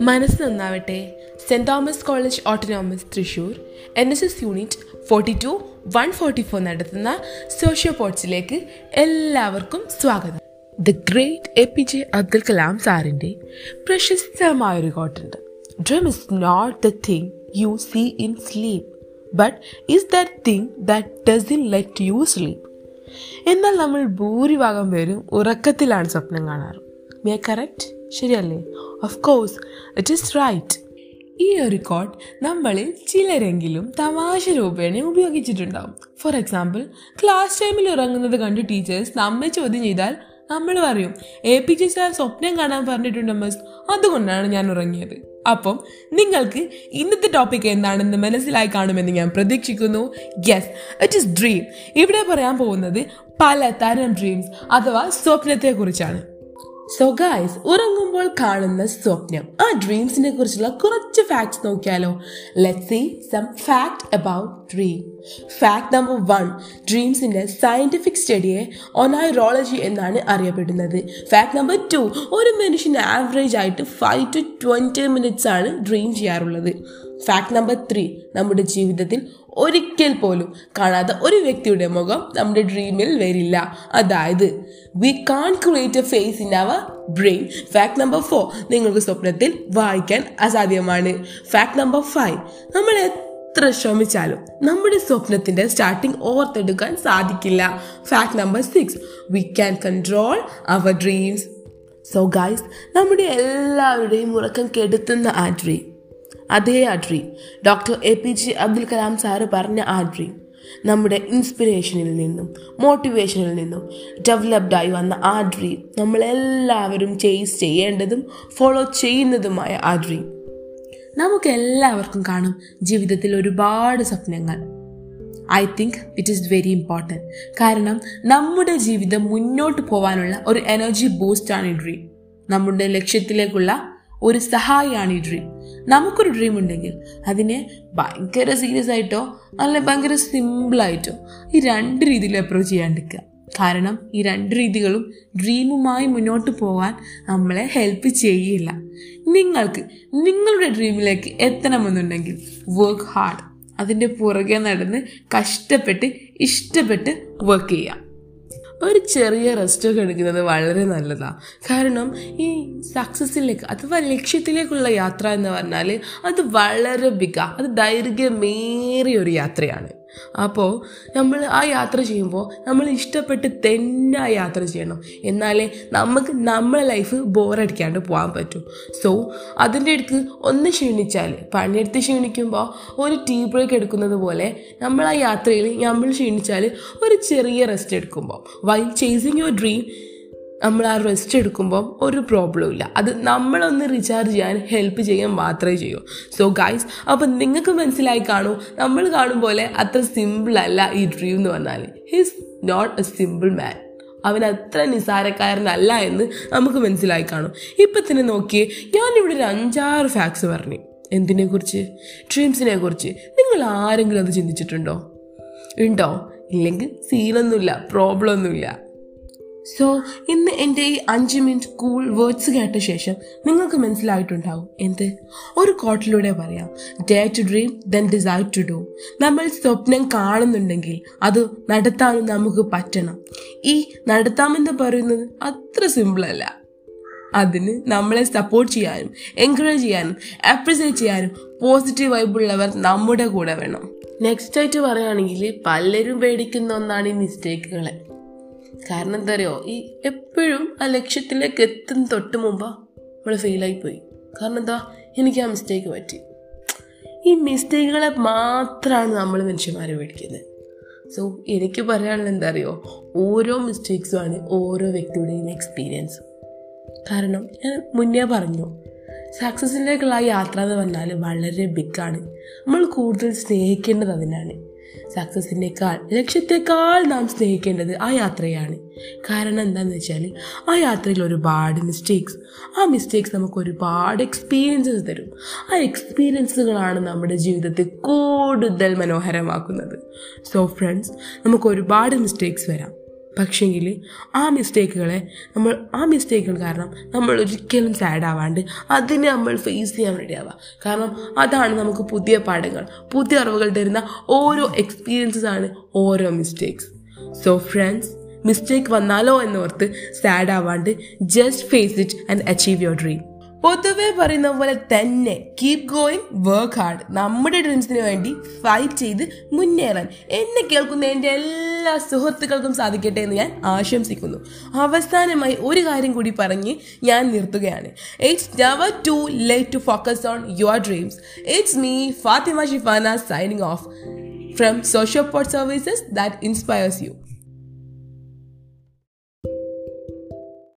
മനസ്സ് നന്നാവട്ടെ. Saint Thomas college autonomous Thrissur. N S S unit forty two one forty four നടത്തുന്ന socio പോർട്സിലേക്ക് എല്ലാവർക്കും സ്വാഗതം. The great A P J Abdul Kalam സാറിന്റെ പ്രശസ്തമായൊരു കോട്ടുണ്ട്. Dream is not the thing you see in sleep but is that thing that doesn't let you sleep എന്നാൽ നമ്മൾ ഭൂരിഭാഗം പേരും ഉറക്കത്തിലാണ് സ്വപ്നം കാണാറ്. മേ കറക്റ്റ് ശരിയല്ലേ? Of course it is right ഈ ഒരു കോട്ട് നമ്മളിൽ ചിലരെങ്കിലും തമാശ രൂപേണ ഉപയോഗിച്ചിട്ടുണ്ടാവും. ഫോർ എക്സാമ്പിൾ ക്ലാസ് ടൈമിൽ ഉറങ്ങുന്നത് കണ്ട് ടീച്ചേഴ്സ് നമ്മെ ചോദ്യം ചെയ്താൽ നമ്മൾ പറയും എ പി ജെ സാർ സ്വപ്നം കാണാൻ പറഞ്ഞിട്ടുണ്ട് മിസ് അതുകൊണ്ടാണ് ഞാൻ ഉറങ്ങിയത്. അപ്പം നിങ്ങൾക്ക് ഇന്നത്തെ ടോപ്പിക് എന്താണെന്ന് മനസ്സിലായി കാണുമെന്ന് ഞാൻ പ്രതീക്ഷിക്കുന്നു. യെസ് ഇറ്റ് ഇസ് ഡ്രീം ഇവിടെ പറയാൻ പോകുന്നത് പല തരം ഡ്രീംസ് അഥവാ സ്വപ്നത്തെക്കുറിച്ചാണ്. സോ ഗായ്സ് ഉറങ്ങുമ്പോൾ കാണുന്ന സ്വപ്നം. ആ ഡ്രീംസിനെ കുറിച്ചുള്ള കുറച്ച് ഫാക്ട്സ് നോക്കിയാലോ? Let see some fact about dream fact number one ഡ്രീംസിന്റെ scientific സ്റ്റഡിയെ ഒനൈറോളജി എന്നാണ് അറിയപ്പെടുന്നത്. ഫാക്ട് നമ്പർ ടു ഒരു മനുഷ്യന് ആവറേജ് ആയിട്ട് ഫൈവ് ടു ട്വന്റി മിനിറ്റ്സ് ആണ് ഡ്രീം ചെയ്യാറുള്ളത്. ഫാക്ട് നമ്പർ ത്രീ നമ്മുടെ ജീവിതത്തിൽ ഒരിക്കൽ പോലും കാണാത്ത ഒരു വ്യക്തിയുടെ മുഖം നമ്മുടെ ഡ്രീമിൽ വരില്ല. അതായത് we can create a face in our brain fact number four നിങ്ങൾക്ക് സ്വപ്നത്തിൽ വായിക്കാൻ അസാധ്യമാണ്. ഫാക്ട് നമ്പർ ഫൈവ് നമ്മൾ എത്ര ശ്രമിച്ചാലും നമ്മുടെ സ്വപ്നത്തിന്റെ സ്റ്റാർട്ടിംഗ് ഓർത്തെടുക്കാൻ സാധിക്കില്ല. Fact number six we can control our dreams so guys നമ്മുടെ എല്ലാവരുടെയും ഉറക്കം കെടുത്തുന്ന ആ ഡ്രീം അതേ ആ dream doctor A P J Abdul Kalam sir പറഞ്ഞ ആ ഡ്രീം നമ്മുടെ ഇൻസ്പിറേഷനിൽ നിന്നും മോട്ടിവേഷനിൽ നിന്നും ഡെവലപ്ഡായി വന്ന ആ ഡ്രീം നമ്മളെല്ലാവരും ചേസ് ചെയ്യേണ്ടതും ഫോളോ ചെയ്യുന്നതുമായ ആ ഡ്രീം നമുക്ക് എല്ലാവർക്കും കാണും ജീവിതത്തിൽ ഒരുപാട് സ്വപ്നങ്ങൾ. I think it is very important. കാരണം നമ്മുടെ ജീവിതം മുന്നോട്ട് പോകാനുള്ള ഒരു എനർജി ബൂസ്റ്റാണ് ഈ ഡ്രീം നമ്മുടെ ലക്ഷ്യത്തിലേക്കുള്ള ഒരു സഹായിയാണ് ഈ ഡ്രീം നമുക്കൊരു ഡ്രീം ഉണ്ടെങ്കിൽ അതിനെ ഭയങ്കര സീരിയസ് ആയിട്ടോ അല്ലെ ഭയങ്കര സിമ്പിളായിട്ടോ ഈ രണ്ട് രീതിയിൽ അപ്രോച്ച് ചെയ്യാണ്ടിരിക്കുക. കാരണം ഈ രണ്ട് രീതികളും ഡ്രീമുമായി മുന്നോട്ട് പോകാൻ നമ്മളെ ഹെൽപ്പ് ചെയ്യില്ല. നിങ്ങൾക്ക് നിങ്ങളുടെ ഡ്രീമിലേക്ക് എത്തണമെന്നുണ്ടെങ്കിൽ വർക്ക് ഹാർഡ് അതിന്റെ പുറകെ നടന്ന് കഷ്ടപ്പെട്ട് ഇഷ്ടപ്പെട്ട് വർക്ക് ചെയ്യാം ഒരു ചെറിയ റെസ്റ്റൊക്കെ എടുക്കുന്നത് വളരെ നല്ലതാണ് കാരണം ഈ സക്സസ്സിലേക്ക് അഥവാ ലക്ഷ്യത്തിലേക്കുള്ള യാത്ര എന്ന് പറഞ്ഞാൽ അത് വളരെ ബിഗ അത് ദൈർഘ്യമേറിയ ഒരു യാത്രയാണ്. അപ്പോൾ നമ്മൾ ആ യാത്ര ചെയ്യുമ്പോൾ നമ്മൾ ഇഷ്ടപ്പെട്ട് തന്നെ ആ യാത്ര ചെയ്യണം. എന്നാലേ നമുക്ക് നമ്മളെ ലൈഫ് ബോറടിക്കാണ്ട് പോകാൻ പറ്റും. സോ അതിന്റെ അടുത്ത് ഒന്ന് ക്ഷീണിച്ചാൽ പണിയെടുത്ത് ക്ഷീണിക്കുമ്പോൾ ഒരു ടീ ബ്രേക്ക് എടുക്കുന്നത് പോലെ നമ്മൾ ആ യാത്രയിൽ നമ്മൾ ക്ഷീണിച്ചാൽ ഒരു ചെറിയ റെസ്റ്റ് എടുക്കുമ്പോൾ വൈ ചേസിങ് യുവർ ഡ്രീം നമ്മൾ ആ റെസ്റ്റ് എടുക്കുമ്പം ഒരു പ്രോബ്ലം ഇല്ല. അത് നമ്മളൊന്ന് റീചാർജ് ചെയ്യാൻ ഹെൽപ്പ് ചെയ്യാൻ മാത്രമേ ചെയ്യൂ. സോ ഗൈസ് അപ്പം നിങ്ങൾക്ക് മനസ്സിലായി കാണൂ നമ്മൾ കാണും പോലെ അത്ര സിമ്പിൾ അല്ല ഈ ഡ്രീം എന്ന് പറഞ്ഞാൽ. He's not a simple man അവൻ അത്ര നിസാരക്കാരനല്ല എന്ന് നമുക്ക് മനസ്സിലായി കാണും. ഇപ്പം തന്നെ നോക്കിയേ ഞാനിവിടെ ഒരു അഞ്ചാറ് ഫാക്ട്സ് പറഞ്ഞു. എന്തിനെക്കുറിച്ച്? ഡ്രീംസിനെ കുറിച്ച് നിങ്ങൾ ആരെങ്കിലും അത് ചിന്തിച്ചിട്ടുണ്ടോ? ഉണ്ടോ? ഇല്ലെങ്കിൽ സീനൊന്നുമില്ല പ്രോബ്ലം ഒന്നുമില്ല. സോ ഇന്ന് എന്റെ ഈ അഞ്ച് മിനിറ്റ് കൂൾ വേർഡ്സ് കേട്ട ശേഷം നിങ്ങൾക്ക് മനസ്സിലായിട്ടുണ്ടാവും. എന്ത്? ഒരു കോട്ടിലൂടെ പറയാം. Dare to dream then decide to do നമ്മൾ സ്വപ്നം കാണുന്നുണ്ടെങ്കിൽ അത് നടത്താനും നമുക്ക് പറ്റണം. ഈ നടത്താമെന്ന് പറയുന്നത് അത്ര സിമ്പിളല്ല അതിന് നമ്മളെ സപ്പോർട്ട് ചെയ്യാനും എൻകറേജ് ചെയ്യാനും അപ്രിസിയേറ്റ് ചെയ്യാനും പോസിറ്റീവ് വൈബുള്ളവർ നമ്മുടെ കൂടെ വേണം. നെക്സ്റ്റ് ആയിട്ട് പറയുകയാണെങ്കിൽ പലരും പേടിക്കുന്ന ഒന്നാണ് ഈ മിസ്റ്റേക്കുകളെ കാരണം എന്താ അറിയോ ഈ എപ്പോഴും ആ ലക്ഷ്യത്തിലേക്ക് എത്തുന്ന തൊട്ട് മുമ്പ് നമ്മൾ ഫെയിലായി പോയി കാരണം എന്താ? എനിക്ക് ആ മിസ്റ്റേക്ക് പറ്റി. ഈ മിസ്റ്റേക്കുകളെ മാത്രമാണ് നമ്മൾ മനുഷ്യന്മാരെ മേടിക്കുന്നത് സോ എനിക്ക് പറയാനുള്ള എന്താ അറിയോ ഓരോ മിസ്റ്റേക്സുമാണ് ഓരോ വ്യക്തിയുടെയും എക്സ്പീരിയൻസ് കാരണം ഞാൻ മുന്നേ പറഞ്ഞു സക്സസ്സിലേക്കുള്ള ആ യാത്ര എന്ന് പറഞ്ഞാൽ വളരെ ബിഗാണ് നമ്മൾ കൂടുതൽ സ്നേഹിക്കേണ്ടത് അതിനാണ്. സക്സസിനേക്കാൾ ലക്ഷ്യത്തെക്കാൾ നാം സ്നേഹിക്കേണ്ടത് ആ യാത്രയാണ്. കാരണം എന്താണെന്ന് വെച്ചാൽ ആ യാത്രയിൽ ഒരുപാട് മിസ്റ്റേക്സ് ആ മിസ്റ്റേക്സ് നമുക്ക് ഒരുപാട് എക്സ്പീരിയൻസസ് തരും. ആ എക്സ്പീരിയൻസുകളാണ് നമ്മുടെ ജീവിതത്തെ കൂടുതൽ മനോഹരമാക്കുന്നത്. സോ ഫ്രണ്ട്സ് നമുക്ക് ഒരുപാട് മിസ്റ്റേക്സ് വരാം. പക്ഷേങ്കിൽ ആ മിസ്റ്റേക്കുകളെ നമ്മൾ ആ മിസ്റ്റേക്കുകൾ കാരണം നമ്മൾ ഒരിക്കലും സാഡ് ആവാണ്ട് അതിനെ നമ്മൾ ഫേസ് ചെയ്യാൻ റെഡി ആവുക കാരണം അതാണ് നമുക്ക് പുതിയ പാഠങ്ങൾ. പുതിയ അറിവുകൾ തരുന്ന ഓരോ എക്സ്പീരിയൻസസ് ആണ് ഓരോ മിസ്റ്റേക്സ് സോ ഫ്രണ്ട്സ് മിസ്റ്റേക്ക് വന്നാലോ എന്നോർത്ത് sad ആവാണ്ട് just face it and achieve your dream പൊതുവെ പറയുന്ന പോലെ തന്നെ കീപ് ഗോയിങ് വർക്ക് ഹാർഡ് നമ്മുടെ ഡ്രീംസിന് വേണ്ടി ഫൈറ്റ് ചെയ്ത് മുന്നേറാൻ. എന്നെ കേൾക്കുന്ന എന്റെ എല്ലാ സുഹൃത്തുക്കൾക്കും സാധിക്കട്ടെ എന്ന് ഞാൻ ആശംസിക്കുന്നു. അവസാനമായി ഒരു കാര്യം കൂടി പറഞ്ഞ് ഞാൻ നിർത്തുകയാണ്. It's never too late to focus on your dreams it's me Fathima Shifana signing off from socio port services that inspires you